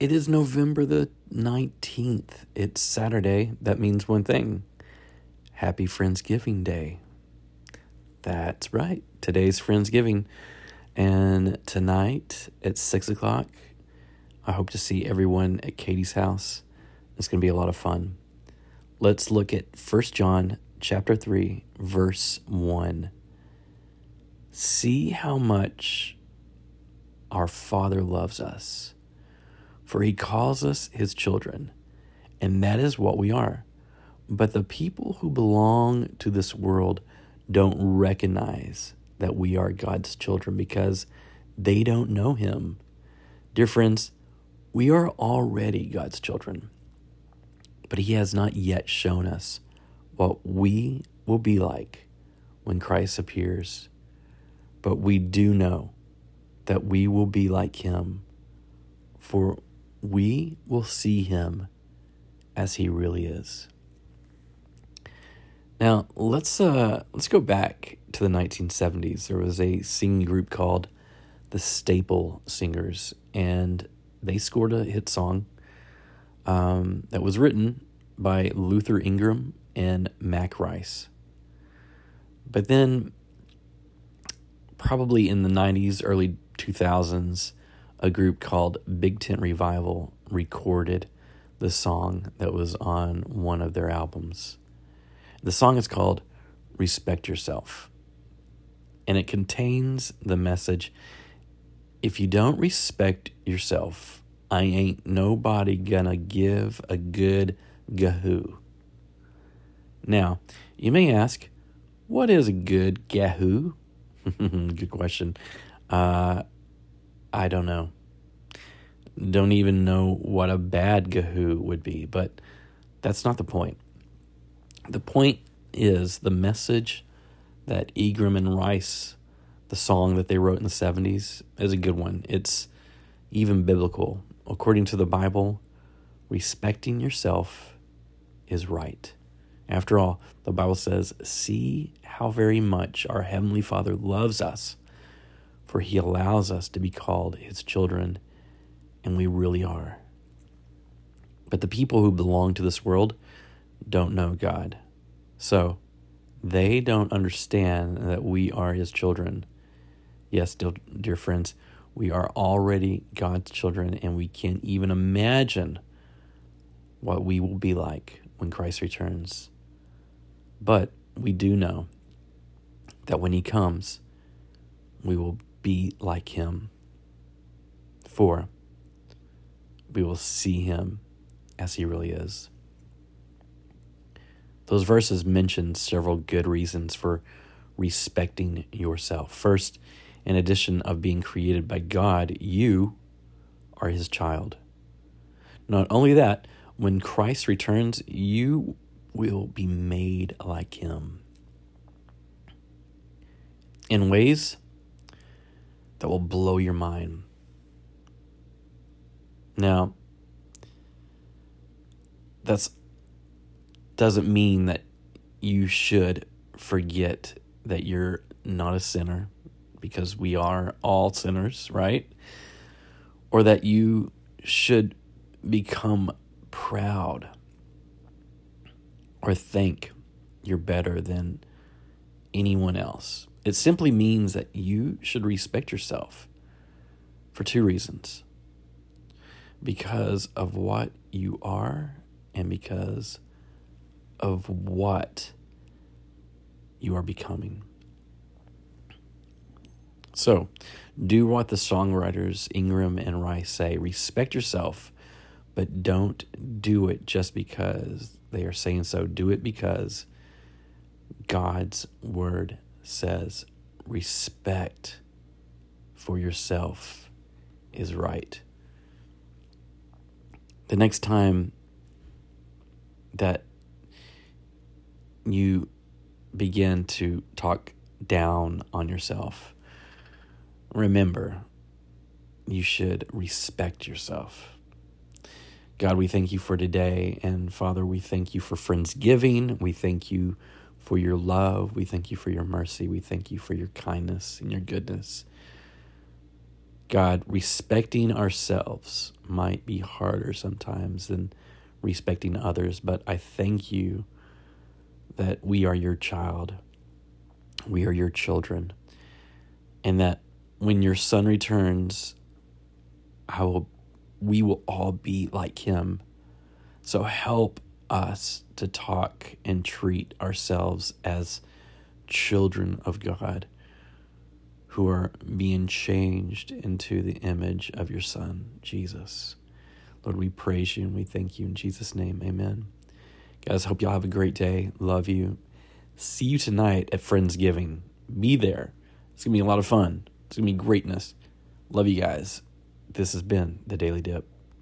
It is November the 19th. It's Saturday. That means one thing Happy Friendsgiving Day. That's right. Today's Friendsgiving. And tonight at 6 o'clock, I hope to see everyone at Katie's house. It's going to be a lot of fun. Let's look at 1 John chapter 3, verse 1. See how much our Father loves us for he calls us his children, and that is what we are. But the people who belong to this world don't recognize that we are God's children because they don't know him. Dear friends, we are already God's children, but he has not yet shown us what we will be like when Christ appears. But we do know that we will be like him, for we will see him as he really is. Now let's uh, let's go back to the 1970s. There was a singing group called the Staple Singers, and they scored a hit song um, that was written by Luther Ingram and Mac Rice. But then, probably in the 90s, early 2000s, a group called Big Tent Revival recorded the song that was on one of their albums. The song is called Respect Yourself, and it contains the message if you don't respect yourself, I ain't nobody gonna give a good gahoo. Now, you may ask, what is a good gahoo? good question. Uh, I don't know. Don't even know what a bad Gahoo would be, but that's not the point. The point is the message that Ingram and Rice, the song that they wrote in the 70s, is a good one. It's even biblical. According to the Bible, respecting yourself is right. After all, the Bible says, See how very much our Heavenly Father loves us for he allows us to be called his children, and we really are. But the people who belong to this world don't know God. So they don't understand that we are his children. Yes, dear, friends, we are already God's children, and we can't even imagine what we will be like when Christ returns. But we do know that when he comes, we will be like him. For we will see him as he really is. Those verses mention several good reasons for respecting yourself. First, in addition of being created by God, you are his child. Not only that, when Christ returns, you will be made like him. In ways that will blow your mind. Now, that's doesn't mean that you should forget that you're not a sinner because we are all sinners, right? Or that you should become proud or think you're better than anyone else. It simply means that you should respect yourself for two reasons because of what you are and because of what you are becoming. So, do what the songwriters Ingram and Rice say respect yourself, but don't do it just because they are saying so. Do it because God's word says respect for yourself is right. The next time that you begin to talk down on yourself, remember you should respect yourself. God, we thank you for today. And Father, we thank you for Friendsgiving. We thank you for your love. We thank you for your mercy. We thank you for your kindness and your goodness. God, respecting ourselves might be harder sometimes than respecting others, but I thank you that we are your child. We are your children. And that when your son returns, I will we will all be like him. So help us to talk and treat ourselves as children of God who are being changed into the image of your Son, Jesus. Lord, we praise you and we thank you in Jesus' name. Amen. Guys, hope y'all have a great day. Love you. See you tonight at Friendsgiving. Be there. It's going to be a lot of fun. It's going to be greatness. Love you guys. This has been the Daily Dip.